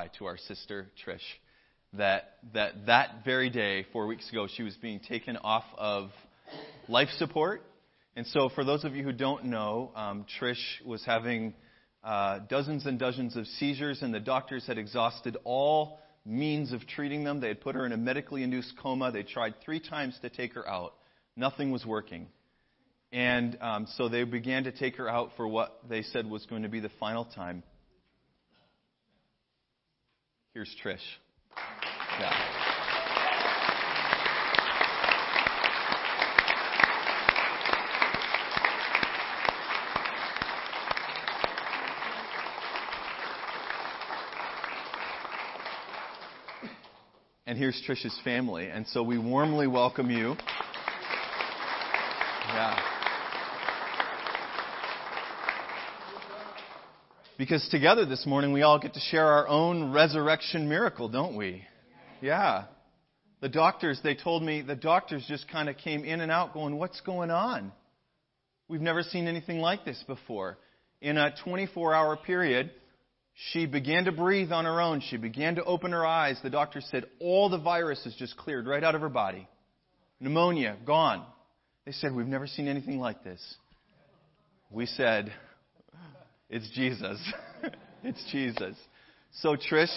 testify to our sister Trish that that that very day, four weeks ago, she was being taken off of life support. And so, for those of you who don't know, um, Trish was having uh, dozens and dozens of seizures, and the doctors had exhausted all means of treating them. They had put her in a medically induced coma. They tried three times to take her out. Nothing was working. And um, so they began to take her out for what they said was going to be the final time. Here's Trish. Yeah. And here's Trish's family. And so we warmly welcome you. Yeah. Because together this morning we all get to share our own resurrection miracle, don't we? Yeah. The doctors, they told me, the doctors just kind of came in and out going, What's going on? We've never seen anything like this before. In a 24 hour period, she began to breathe on her own. She began to open her eyes. The doctor said all the virus is just cleared right out of her body. Pneumonia, gone. They said, We've never seen anything like this. We said, it's Jesus. it's Jesus. So, Trish,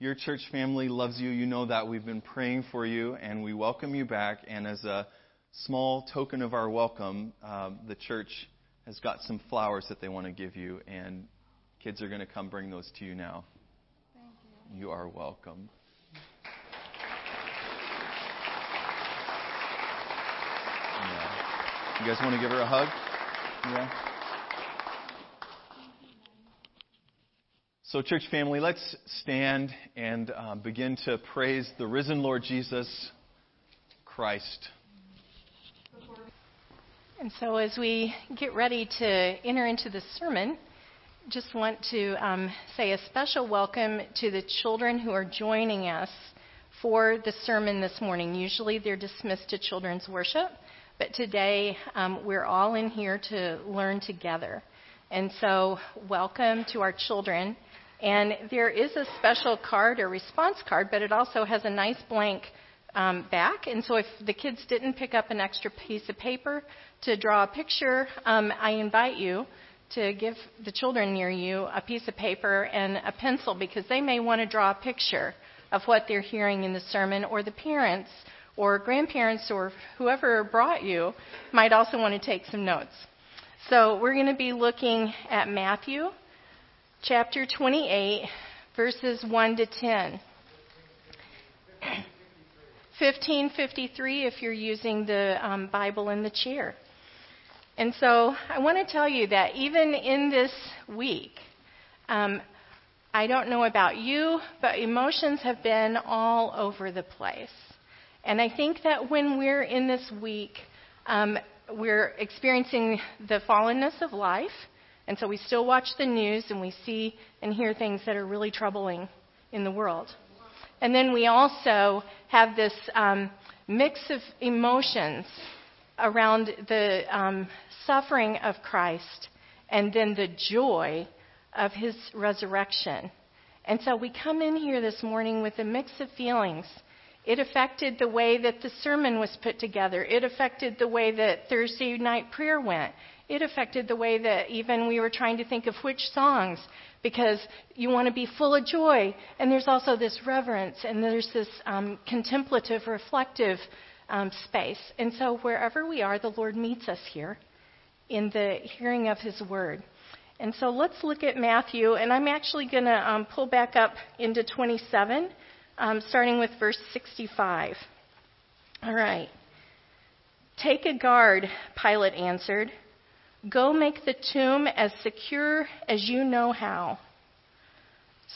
your church family loves you. You know that. We've been praying for you, and we welcome you back. And as a small token of our welcome, um, the church has got some flowers that they want to give you, and kids are going to come bring those to you now. Thank you. You are welcome. Yeah. You guys want to give her a hug? Yeah. So, church family, let's stand and uh, begin to praise the risen Lord Jesus Christ. And so, as we get ready to enter into the sermon, just want to um, say a special welcome to the children who are joining us for the sermon this morning. Usually, they're dismissed to children's worship, but today um, we're all in here to learn together. And so, welcome to our children. And there is a special card or response card, but it also has a nice blank um, back. And so if the kids didn't pick up an extra piece of paper to draw a picture, um, I invite you to give the children near you a piece of paper and a pencil because they may want to draw a picture of what they're hearing in the sermon, or the parents or grandparents or whoever brought you might also want to take some notes. So we're going to be looking at Matthew chapter 28, verses 1 to 10. 1553 if you're using the um, Bible in the chair. And so I want to tell you that even in this week, um, I don't know about you, but emotions have been all over the place. And I think that when we're in this week, um, we're experiencing the fallenness of life and so we still watch the news and we see and hear things that are really troubling in the world. And then we also have this um, mix of emotions around the um, suffering of Christ and then the joy of his resurrection. And so we come in here this morning with a mix of feelings. It affected the way that the sermon was put together. It affected the way that Thursday night prayer went it affected the way that even we were trying to think of which songs because you want to be full of joy and there's also this reverence and there's this um, contemplative reflective um, space. And so wherever we are the lord meets us here in the hearing of his word. And so let's look at matthew and i'm actually going to um, pull back up into 27 um, starting with verse 65 all right. Take a guard pilate answered Go make the tomb as secure as you know how.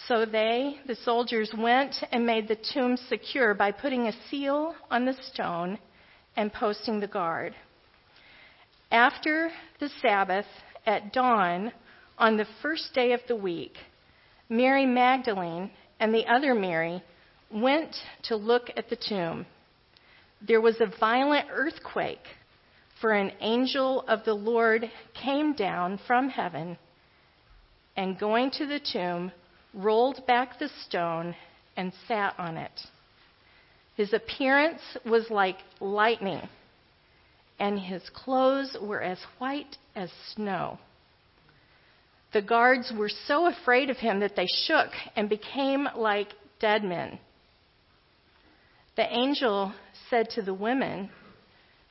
So they, the soldiers, went and made the tomb secure by putting a seal on the stone and posting the guard. After the Sabbath, at dawn, on the first day of the week, Mary Magdalene and the other Mary went to look at the tomb. There was a violent earthquake for an angel of the Lord came down from heaven and going to the tomb rolled back the stone, and sat on it. His appearance was like lightning, and his clothes were as white as snow. The guards were so afraid of him that they shook and became like dead men. The angel said to the women,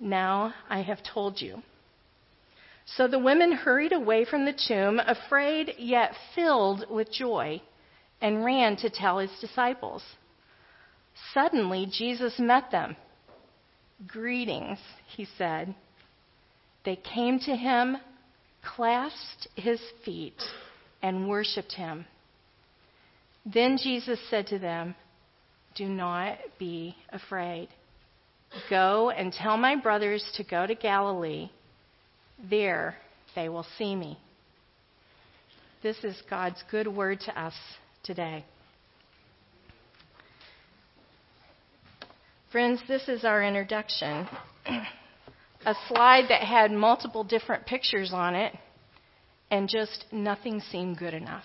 Now I have told you. So the women hurried away from the tomb, afraid yet filled with joy, and ran to tell his disciples. Suddenly Jesus met them. Greetings, he said. They came to him, clasped his feet, and worshiped him. Then Jesus said to them, Do not be afraid. Go and tell my brothers to go to Galilee. There they will see me. This is God's good word to us today. Friends, this is our introduction. A slide that had multiple different pictures on it, and just nothing seemed good enough.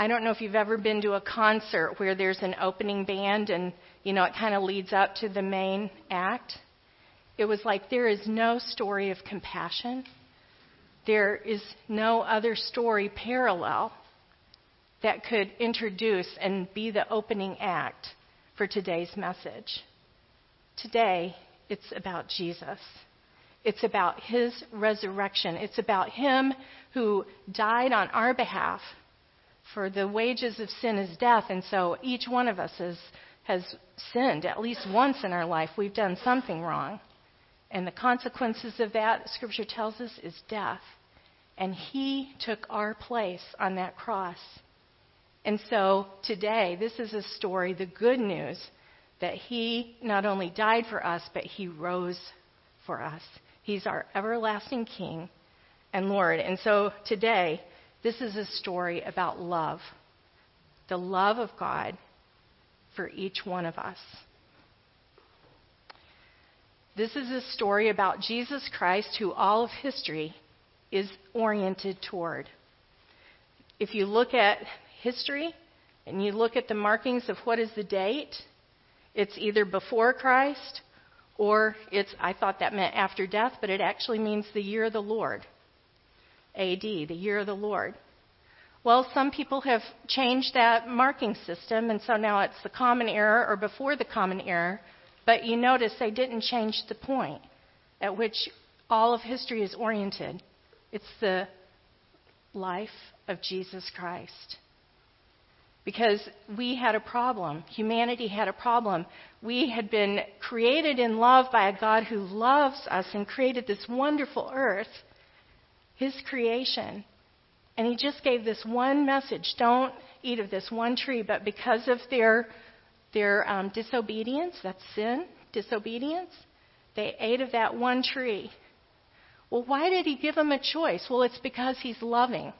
I don't know if you've ever been to a concert where there's an opening band and, you know, it kind of leads up to the main act. It was like there is no story of compassion. There is no other story parallel that could introduce and be the opening act for today's message. Today, it's about Jesus. It's about his resurrection. It's about him who died on our behalf. For the wages of sin is death, and so each one of us is, has sinned at least once in our life. We've done something wrong. And the consequences of that, Scripture tells us, is death. And he took our place on that cross. And so today, this is a story, the good news, that He not only died for us, but He rose for us. He's our everlasting King and Lord. And so today, this is a story about love the love of God for each one of us. This is a story about Jesus Christ, who all of history is oriented toward. If you look at history and you look at the markings of what is the date, it's either before Christ or it's, I thought that meant after death, but it actually means the year of the Lord. AD, the year of the Lord. Well, some people have changed that marking system, and so now it's the common era or before the common era, but you notice they didn't change the point at which all of history is oriented. It's the life of Jesus Christ because we had a problem. Humanity had a problem. We had been created in love by a God who loves us and created this wonderful earth, His creation. And He just gave this one message don't eat of this one tree, but because of their, their um, disobedience, that's sin, disobedience, they ate of that one tree. Well, why did He give them a choice? Well, it's because He's loving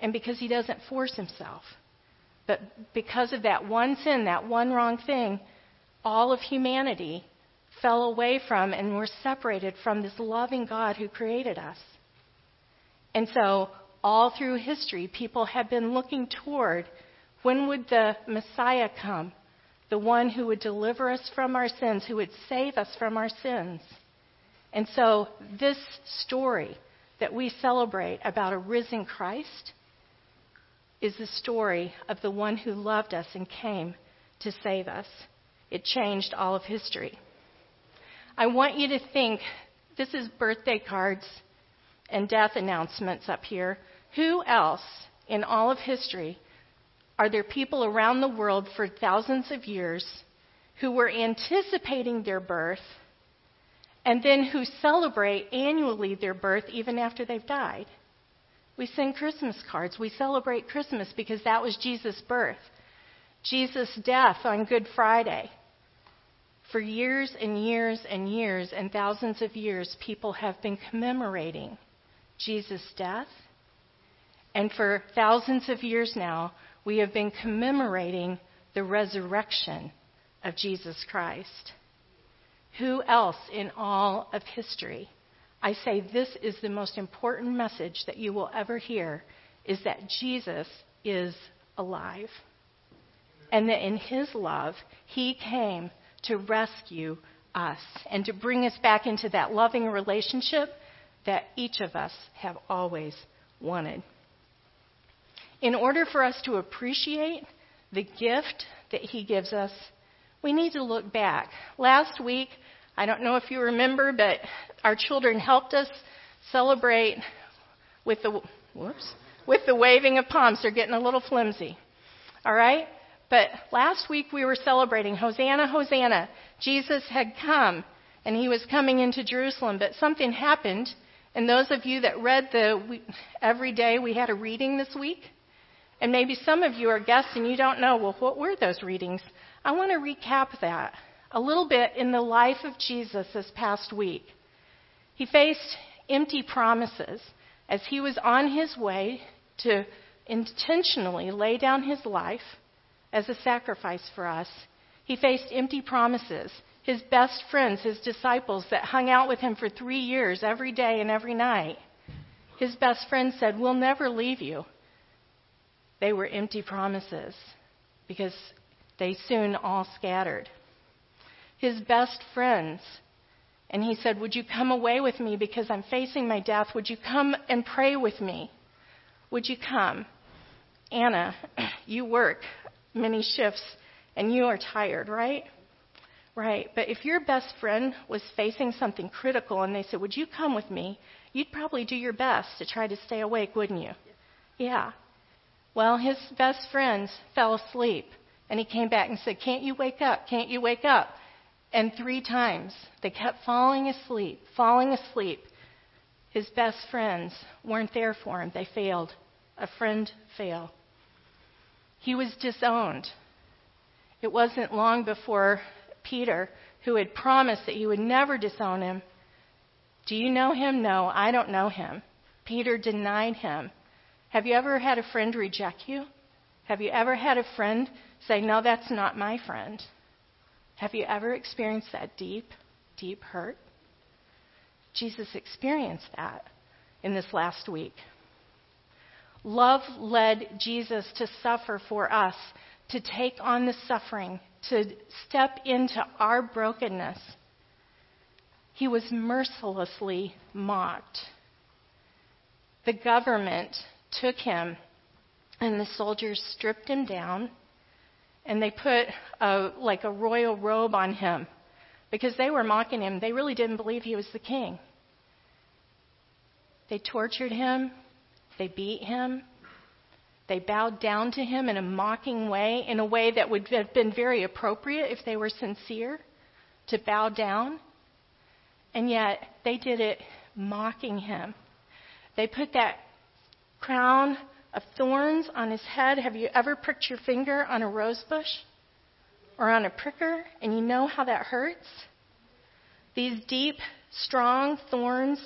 and because He doesn't force Himself. But because of that one sin, that one wrong thing, all of humanity fell away from and were separated from this loving God who created us. And so, all through history, people have been looking toward when would the Messiah come? The one who would deliver us from our sins, who would save us from our sins. And so, this story that we celebrate about a risen Christ is the story of the one who loved us and came to save us. It changed all of history. I want you to think this is birthday cards and death announcements up here. Who else in all of history are there people around the world for thousands of years who were anticipating their birth and then who celebrate annually their birth even after they've died? We send Christmas cards. We celebrate Christmas because that was Jesus' birth. Jesus' death on Good Friday. For years and years and years and thousands of years, people have been commemorating Jesus' death. And for thousands of years now, we have been commemorating the resurrection of Jesus Christ. Who else in all of history? I say this is the most important message that you will ever hear is that Jesus is alive. And that in his love, he came to rescue us and to bring us back into that loving relationship that each of us have always wanted. In order for us to appreciate the gift that he gives us, we need to look back. Last week, I don't know if you remember, but our children helped us celebrate with the whoops, with the waving of palms. They're getting a little flimsy. All right? But last week we were celebrating Hosanna, Hosanna. Jesus had come and he was coming into Jerusalem, but something happened. And those of you that read the every day we had a reading this week, and maybe some of you are guests and you don't know, well, what were those readings? I want to recap that a little bit in the life of Jesus this past week. He faced empty promises as he was on his way to intentionally lay down his life as a sacrifice for us. He faced empty promises. His best friends, his disciples that hung out with him for three years, every day and every night, his best friends said, We'll never leave you. They were empty promises because they soon all scattered. His best friends, and he said, Would you come away with me because I'm facing my death? Would you come and pray with me? Would you come? Anna, you work many shifts and you are tired, right? Right. But if your best friend was facing something critical and they said, Would you come with me? You'd probably do your best to try to stay awake, wouldn't you? Yeah. Well, his best friends fell asleep and he came back and said, Can't you wake up? Can't you wake up? And three times they kept falling asleep, falling asleep. His best friends weren't there for him. They failed. A friend failed. He was disowned. It wasn't long before Peter, who had promised that he would never disown him, do you know him? No, I don't know him. Peter denied him. Have you ever had a friend reject you? Have you ever had a friend say, No, that's not my friend? Have you ever experienced that deep, deep hurt? Jesus experienced that in this last week. Love led Jesus to suffer for us, to take on the suffering, to step into our brokenness. He was mercilessly mocked. The government took him, and the soldiers stripped him down, and they put a, like a royal robe on him because they were mocking him. They really didn't believe he was the king. They tortured him, they beat him. They bowed down to him in a mocking way, in a way that would have been very appropriate if they were sincere to bow down. And yet they did it mocking him. They put that crown of thorns on his head. Have you ever pricked your finger on a rose bush or on a pricker and you know how that hurts? These deep, strong thorns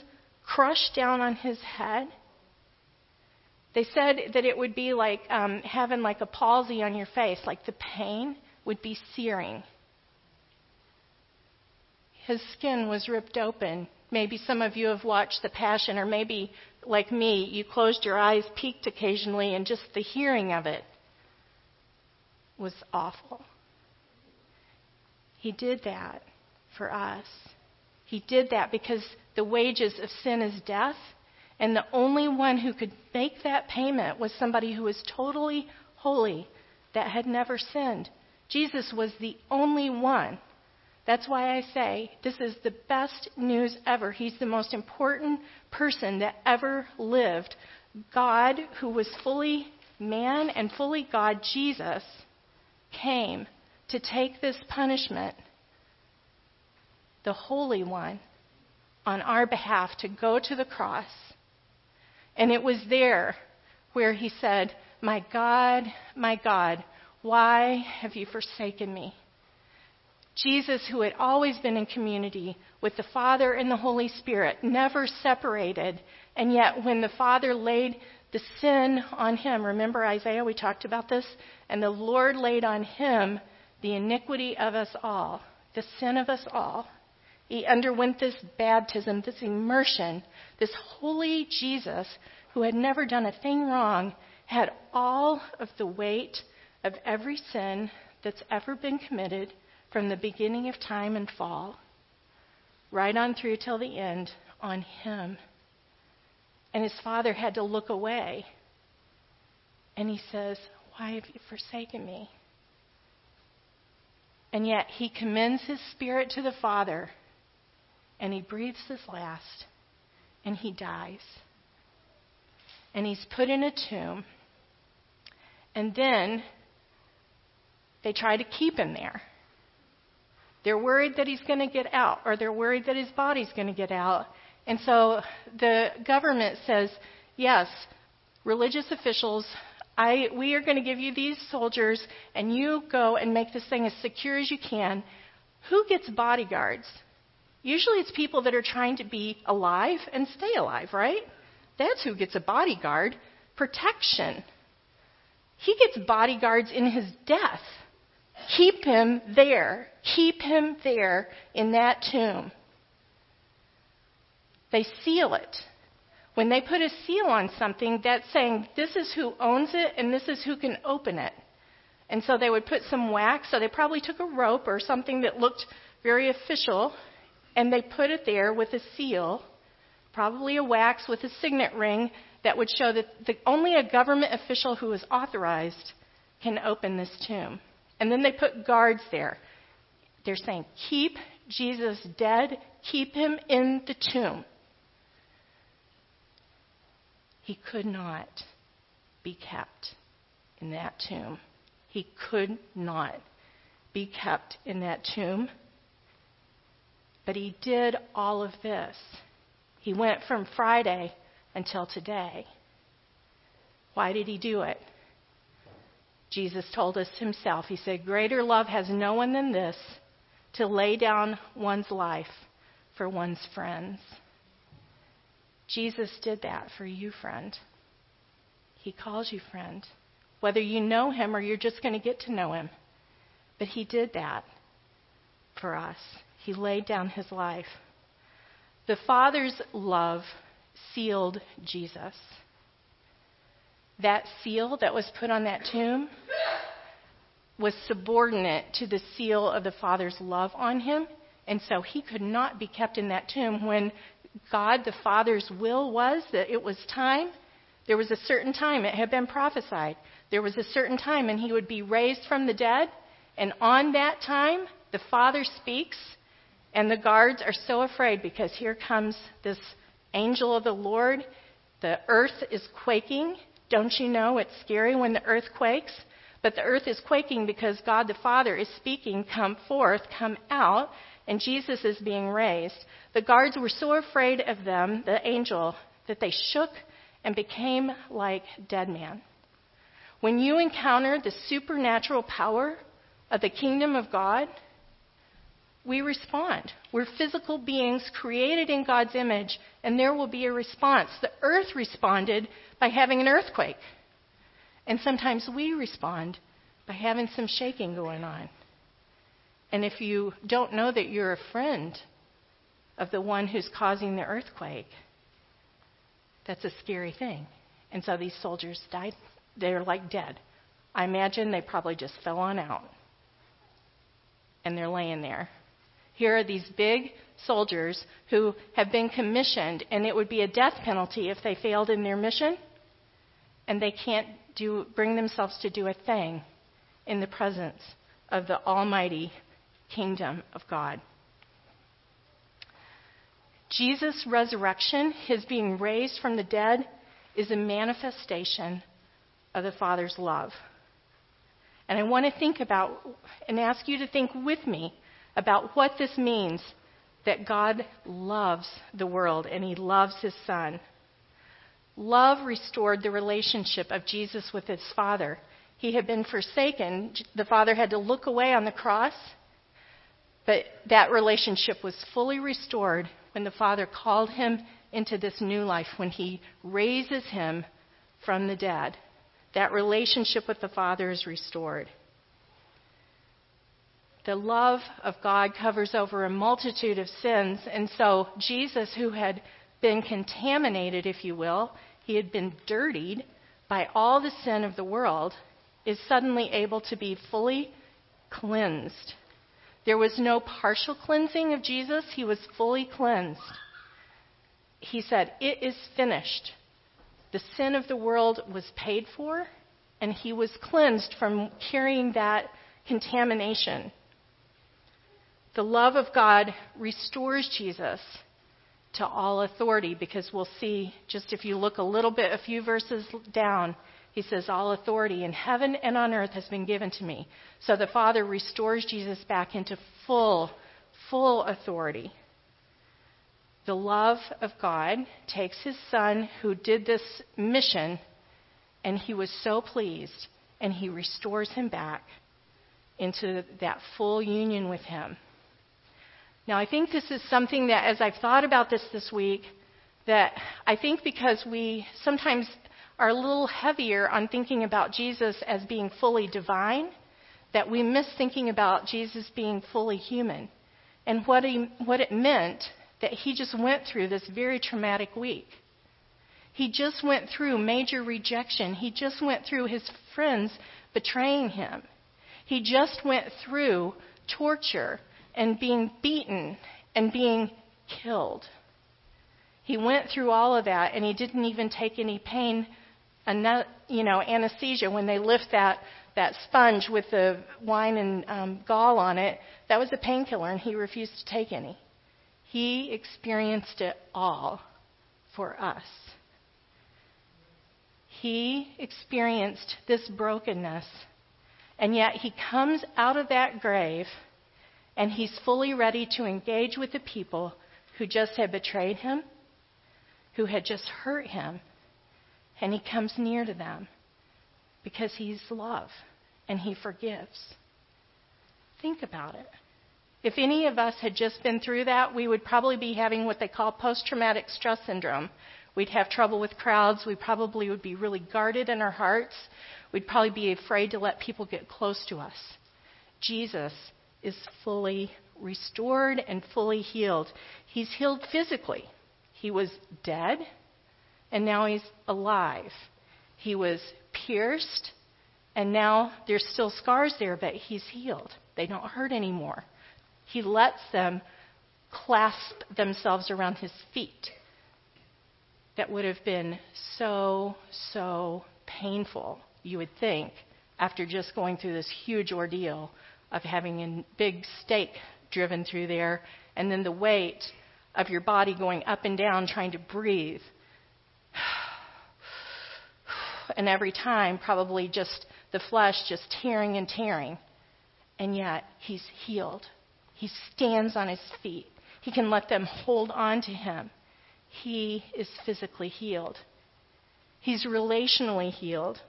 crushed down on his head they said that it would be like um, having like a palsy on your face, like the pain would be searing. His skin was ripped open. Maybe some of you have watched The Passion, or maybe, like me, you closed your eyes, peeked occasionally, and just the hearing of it was awful. He did that for us. He did that because the wages of sin is death and the only one who could make that payment was somebody who was totally holy, that had never sinned. Jesus was the only one. That's why I say this is the best news ever. He's the most important person that ever lived. God, who was fully man and fully God, Jesus, came to take this punishment, the Holy One, on our behalf, to go to the cross And it was there where he said, My God, my God, why have you forsaken me? Jesus, who had always been in community with the Father and the Holy Spirit, never separated. And yet, when the Father laid the sin on him, remember Isaiah, we talked about this? And the Lord laid on him the iniquity of us all, the sin of us all. He underwent this baptism, this immersion. This holy Jesus, who had never done a thing wrong, had all of the weight of every sin that's ever been committed from the beginning of time and fall, right on through till the end, on him. And his father had to look away. And he says, Why have you forsaken me? And yet he commends his spirit to the Father, and he breathes his last, and he dies. And he's put in a tomb. And then they try to keep him there. They're worried that he's going to get out, or they're worried that his body's going to get out. And so the government says, yes, religious officials, I, we are going to give you these soldiers, and you go and make this thing as secure as you can. Who gets bodyguards? Usually it's people that are trying to be alive and stay alive, right? That's who gets a bodyguard. Protection. He gets bodyguards in his death. Keep him there. Keep him there in that tomb. They seal it. When they put a seal on something, that's saying this is who owns it and this is who can open it. And so they would put some wax, so they probably took a rope or something that looked very official, and they put it there with a seal, probably a wax with a signet ring that would show that the, only a government official who is authorized can open this tomb. And then they put guards there. They're saying, keep Jesus dead, keep him in the tomb. He could not be kept in that tomb. He could not be kept in that tomb. But he did all of this. He went from Friday until today. Why did he do it? Jesus told us himself. He said, Greater love has no one than this to lay down one's life for one's friends. Jesus did that for you, friend. He calls you friend. Whether you know him or you're just going to get to know him. But he did that for us. He laid down his life. The Father's love sealed Jesus that seal that was put on that tomb was subordinate to the seal of the Father's love on him. And so he could not be kept in that tomb when God, the Father's will was that it was time. There was a certain time, it had been prophesied. There was a certain time, and he would be raised from the dead. And on that time, the Father speaks, and the guards are so afraid because here comes this angel of the Lord. The earth is quaking, don't you know it's scary when the earth quakes? But the earth is quaking because God the Father is speaking, Come forth, come out, and Jesus is being raised. The guards were so afraid of them, the angel, that they shook and became like dead men. When you encounter the supernatural power of the kingdom of God, we respond. We're physical beings created in God's image, and there will be a response. The earth responded by having an earthquake. And sometimes we respond by having some shaking going on. And if you don't know that you're a friend of the one who's causing the earthquake, that's a scary thing. And so these soldiers died. They're like dead. I imagine they probably just fell on out. And they're laying there. Here are these big soldiers who have been commissioned, and it would be a death penalty if they failed in their mission and they can't do, bring themselves to do a thing in the presence of the almighty kingdom of God. Jesus' resurrection, his being raised from the dead, is a manifestation of the Father's love. And I want to think about and ask you to think with me about what this means that God loves the world and he loves his son. Love restored the relationship of Jesus with his Father. He had been forsaken. The Father had to look away on the cross, but that relationship was fully restored when the Father called him into this new life, when he raises him from the dead. That relationship with the Father is restored. The love of God covers over a multitude of sins, and so Jesus, who had been contaminated, if you will, he had been dirtied by all the sin of the world, is suddenly able to be fully cleansed. There was no partial cleansing of Jesus, he was fully cleansed. He said, It is finished. The sin of the world was paid for, and he was cleansed from carrying that contamination. The love of God restores Jesus to all authority because we'll see just if you look a little bit, a few verses down, he says, All authority in heaven and on earth has been given to me. So the Father restores Jesus back into full, full authority. The love of God takes his son who did this mission, and he was so pleased, and he restores him back into that full union with him. Now, I think this is something that, as I've thought about this this week, that I think because we sometimes are a little heavier on thinking about Jesus as being fully divine, that we miss thinking about Jesus being fully human and what, he, what it meant that he just went through this very traumatic week. He just went through major rejection. He just went through his friends betraying him. He just went through torture and being beaten and being killed. He went through all of that and he didn't even take any pain, you know, anesthesia when they lift that, that sponge with the wine and um, gall on it. That was a painkiller and he refused to take any. He experienced it all for us. He experienced this brokenness, and yet he comes out of that grave and he's fully ready to engage with the people who just had betrayed him, who had just hurt him, and he comes near to them because he's love and he forgives. Think about it. If any of us had just been through that, we would probably be having what they call post traumatic stress syndrome. We'd have trouble with crowds. We probably would be really guarded in our hearts. We'd probably be afraid to let people get close to us. Jesus is fully restored and fully healed. He's healed physically. He was dead, and now he's alive. He was pierced, and now there's still scars there, but he's healed. They don't hurt anymore. He lets them clasp themselves around his feet. That would have been so, so painful, you would think, after just going through this huge ordeal of having a big stake driven through there, and then the weight of your body going up and down trying to breathe. And every time, probably just the flesh just tearing and tearing. And yet, he's healed. He stands on his feet. He can let them hold on to him. He is physically healed. He's relationally healed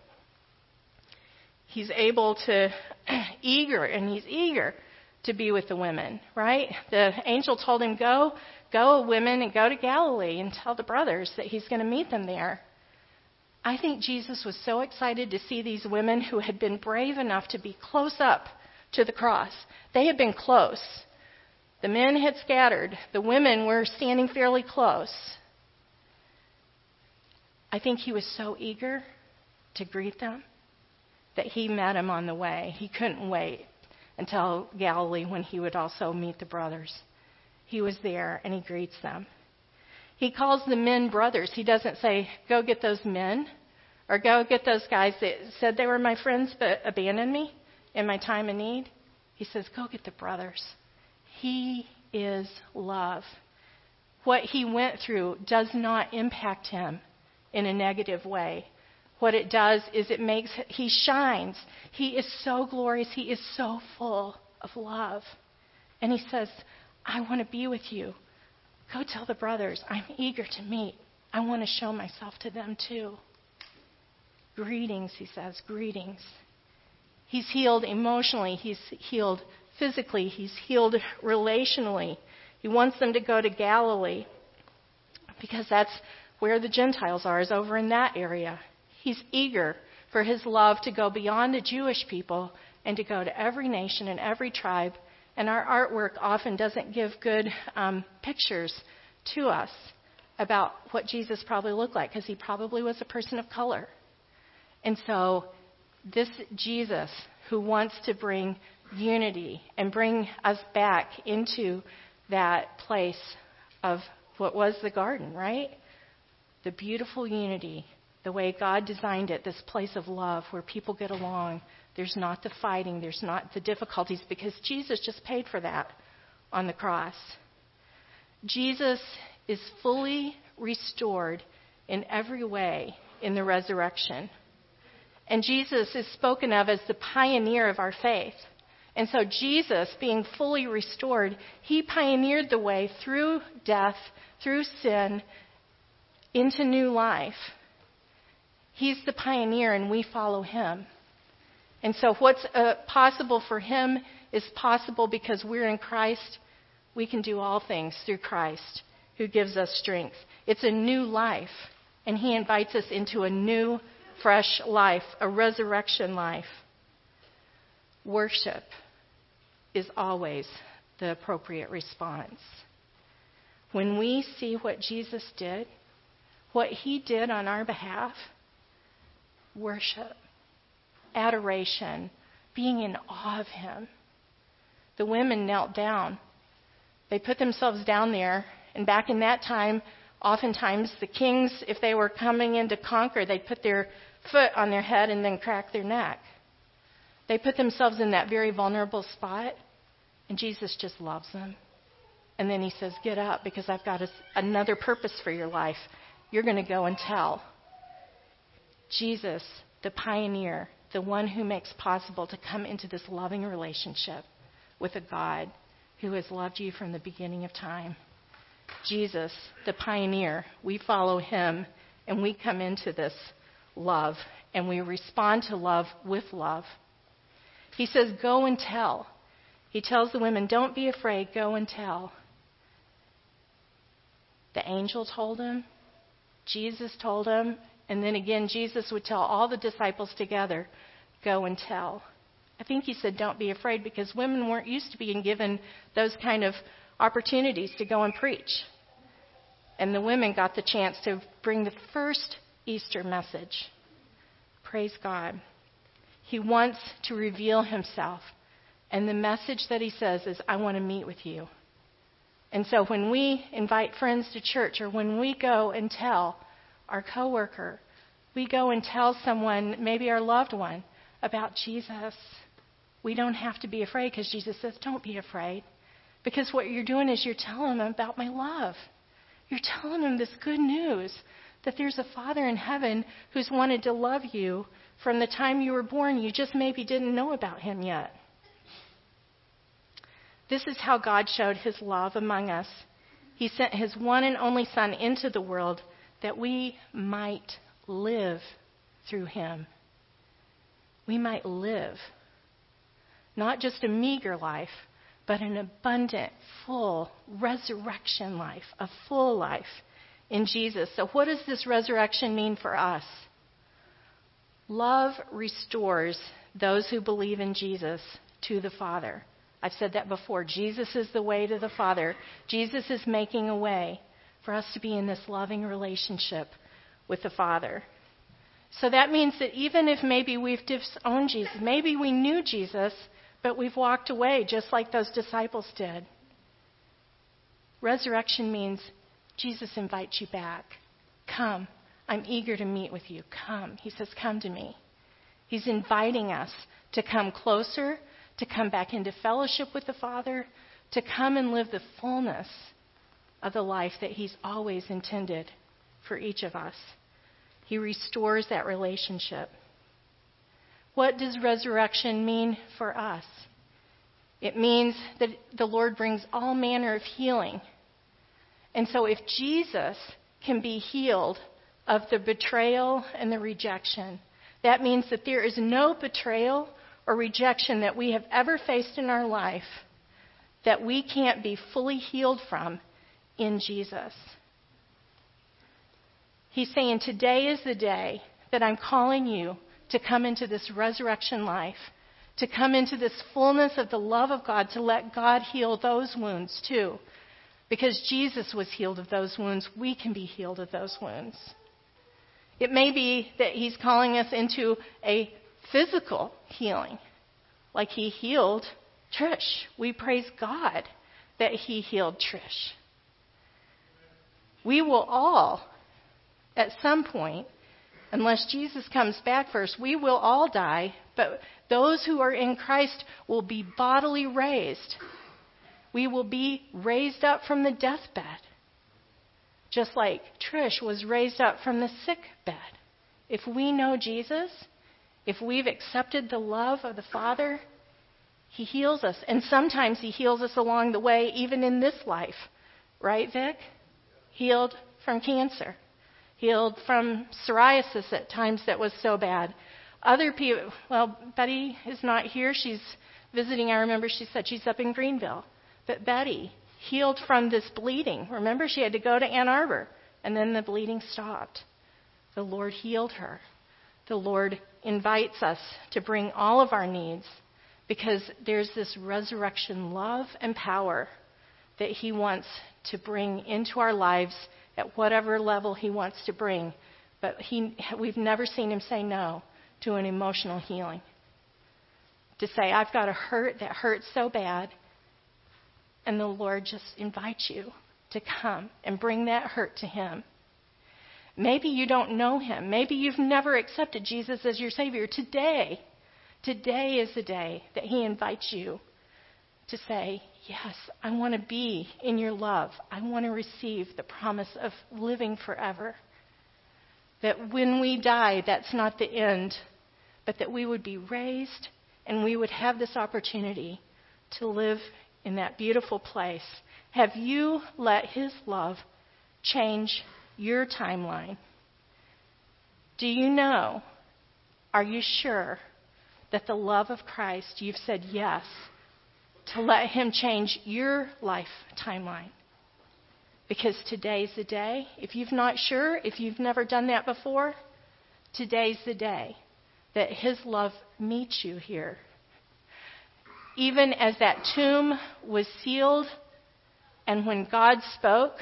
he's able to eager and he's eager to be with the women, right? The angel told him, Go, go, women, and go to Galilee and tell the brothers that he's going to meet them there. I think Jesus was so excited to see these women who had been brave enough to be close up to the cross. They had been close. The men had scattered, the women were standing fairly close. I think he was so eager to greet them that he met him on the way. He couldn't wait until Galilee when he would also meet the brothers. He was there and he greets them. He calls the men brothers. He doesn't say, Go get those men or go get those guys that said they were my friends but abandoned me in my time of need. He says, Go get the brothers. He is love. What he went through does not impact him in a negative way what it does is it makes he shines. He is so glorious. He is so full of love. And he says, I want to be with you. Go tell the brothers, I'm eager to meet I want to show myself to them too. Greetings, he says, greetings. He's healed emotionally, he's healed physically, he's healed relationally. He wants them to go to Galilee because that's where the Gentiles are, is over in that area. He's eager for his love to go beyond the Jewish people and to go to every nation and every tribe. And our artwork often doesn't give good um, pictures to us about what Jesus probably looked like because he probably was a person of color. And so, this Jesus who wants to bring unity and bring us back into that place of what was the garden, right? The beautiful unity, the way God designed it, this place of love where people get along. There's not the fighting, there's not the difficulties, because Jesus just paid for that on the cross. Jesus is fully restored in every way in the resurrection. And Jesus is spoken of as the pioneer of our faith. And so, Jesus, being fully restored, he pioneered the way through death, through sin, into new life. He's the pioneer, and we follow him. And so, what's uh, possible for him is possible because we're in Christ. We can do all things through Christ who gives us strength. It's a new life, and he invites us into a new, fresh life, a resurrection life. Worship is always the appropriate response. When we see what Jesus did, what he did on our behalf, worship, adoration, being in awe of him. The women knelt down. They put themselves down there, and back in that time, oftentimes the kings, if they were coming in to conquer, they'd put their foot on their head and then crack their neck. They put themselves in that very vulnerable spot, and Jesus just loves them. And then he says, Get up because I've got a, another purpose for your life. You're going to go and tell. Jesus, the pioneer, the one who makes possible to come into this loving relationship with a God who has loved you from the beginning of time. Jesus, the pioneer, we follow him and we come into this love and we respond to love with love. He says, Go and tell. He tells the women, Don't be afraid, go and tell. The angel told him, Jesus told him, and then again, Jesus would tell all the disciples together, Go and tell. I think he said, Don't be afraid, because women weren't used to being given those kind of opportunities to go and preach. And the women got the chance to bring the first Easter message. Praise God. He wants to reveal himself. And the message that he says is, I want to meet with you. And so when we invite friends to church or when we go and tell our coworker, we go and tell someone, maybe our loved one, about Jesus, we don't have to be afraid because Jesus says, don't be afraid. Because what you're doing is you're telling them about my love. You're telling them this good news that there's a Father in heaven who's wanted to love you from the time you were born. You just maybe didn't know about him yet. This is how God showed his love among us. He sent his one and only Son into the world that we might live through him. We might live. Not just a meager life, but an abundant, full resurrection life, a full life in Jesus. So, what does this resurrection mean for us? Love restores those who believe in Jesus to the Father. I've said that before. Jesus is the way to the Father. Jesus is making a way for us to be in this loving relationship with the Father. So that means that even if maybe we've disowned Jesus, maybe we knew Jesus, but we've walked away just like those disciples did. Resurrection means Jesus invites you back. Come. I'm eager to meet with you. Come. He says, Come to me. He's inviting us to come closer to come back into fellowship with the Father, to come and live the fullness of the life that He's always intended for each of us. He restores that relationship. What does resurrection mean for us? It means that the Lord brings all manner of healing. And so, if Jesus can be healed of the betrayal and the rejection. That means that there is no betrayal or rejection that we have ever faced in our life that we can't be fully healed from in Jesus. He's saying, Today is the day that I'm calling you to come into this resurrection life, to come into this fullness of the love of God, to let God heal those wounds too. Because Jesus was healed of those wounds, we can be healed of those wounds. It may be that He's calling us into a physical healing, like He healed Trish. We praise God that He healed Trish. We will all, at some point, unless Jesus comes back first, we will all die, but those who are in Christ will be bodily raised. We will be raised up from the deathbed, just like Trish was raised up from the sick bed. If we know Jesus, if we've accepted the love of the Father, He heals us. And sometimes He heals us along the way, even in this life. Right, Vic? Healed from cancer healed from psoriasis at times that was so bad. Other people, well, Betty is not here. She's visiting. I remember she said she's up in Greenville. But Betty healed from this bleeding. Remember, she had to go to Ann Arbor, and then the bleeding stopped. The Lord healed her. The Lord invites us to bring all of our needs because there's this resurrection love and power that He wants to bring into our lives at whatever level he wants to bring. But he, we've never seen him say no to an emotional healing. To say, I've got a hurt that hurts so bad, and the Lord just invites you to come and bring that hurt to him. Maybe you don't know him. Maybe you've never accepted Jesus as your Savior. Today, today is the day that he invites you to say, Yes, I want to be in your love. I want to receive the promise of living forever. That when we die, that's not the end, but that we would be raised and we would have this opportunity to live in that beautiful place. Have you let His love change your timeline? Do you know? Are you sure that the love of Christ, you've said yes? To let Him change your life timeline. Because today's the day. If you've not sure, if you've never done that before, today's the day that His love meets you here. Even as that tomb was sealed, and when God spoke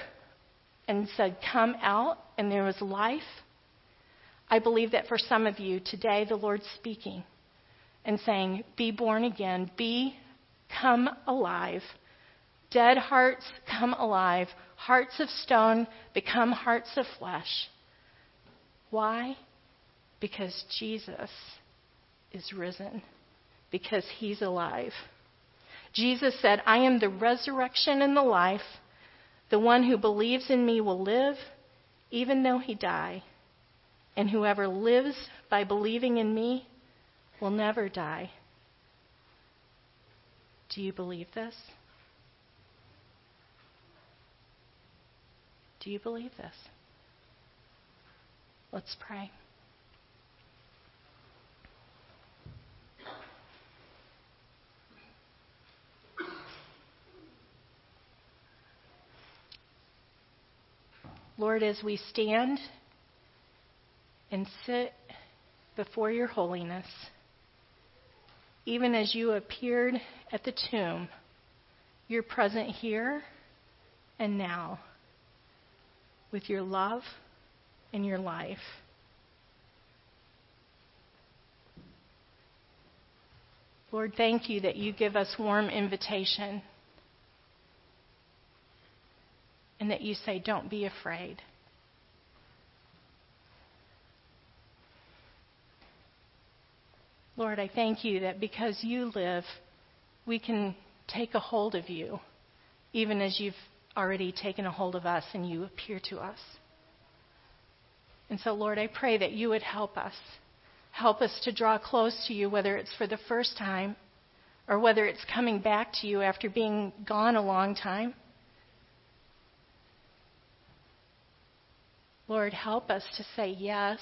and said, Come out, and there was life, I believe that for some of you today, the Lord's speaking and saying, Be born again, be come alive. Dead hearts come alive. Hearts of stone become hearts of flesh. Why? Because Jesus is risen, because he's alive. Jesus said, I am the resurrection and the life. The one who believes in me will live, even though he die. And whoever lives by believing in me will never die. Do you believe this? Do you believe this? Let's pray. Lord, as we stand and sit before your holiness, even as you appeared at the tomb, you're present here and now with your love and your life. Lord, thank you that you give us warm invitation and that you say, don't be afraid. Lord, I thank you that because you live, we can take a hold of you, even as you've already taken a hold of us and you appear to us. And so, Lord, I pray that you would help us. Help us to draw close to you, whether it's for the first time or whether it's coming back to you after being gone a long time. Lord, help us to say yes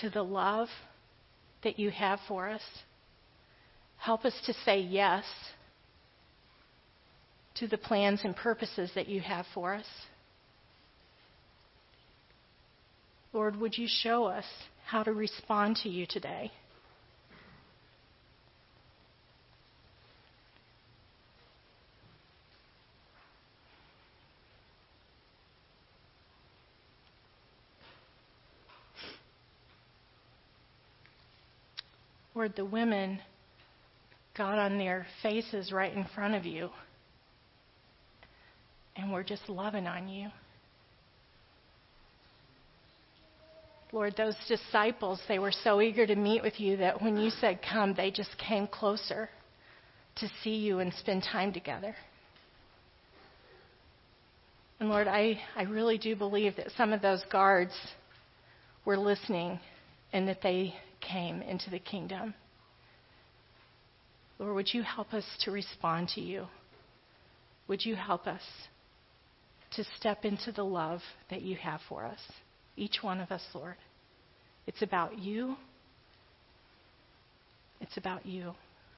to the love that you have for us. Help us to say yes to the plans and purposes that you have for us. Lord, would you show us how to respond to you today? Lord, the women got on their faces right in front of you and we're just loving on you. Lord, those disciples, they were so eager to meet with you that when you said come, they just came closer to see you and spend time together. And Lord, I, I really do believe that some of those guards were listening and that they came into the kingdom. Lord, would you help us to respond to you? Would you help us to step into the love that you have for us? Each one of us, Lord. It's about you. It's about you.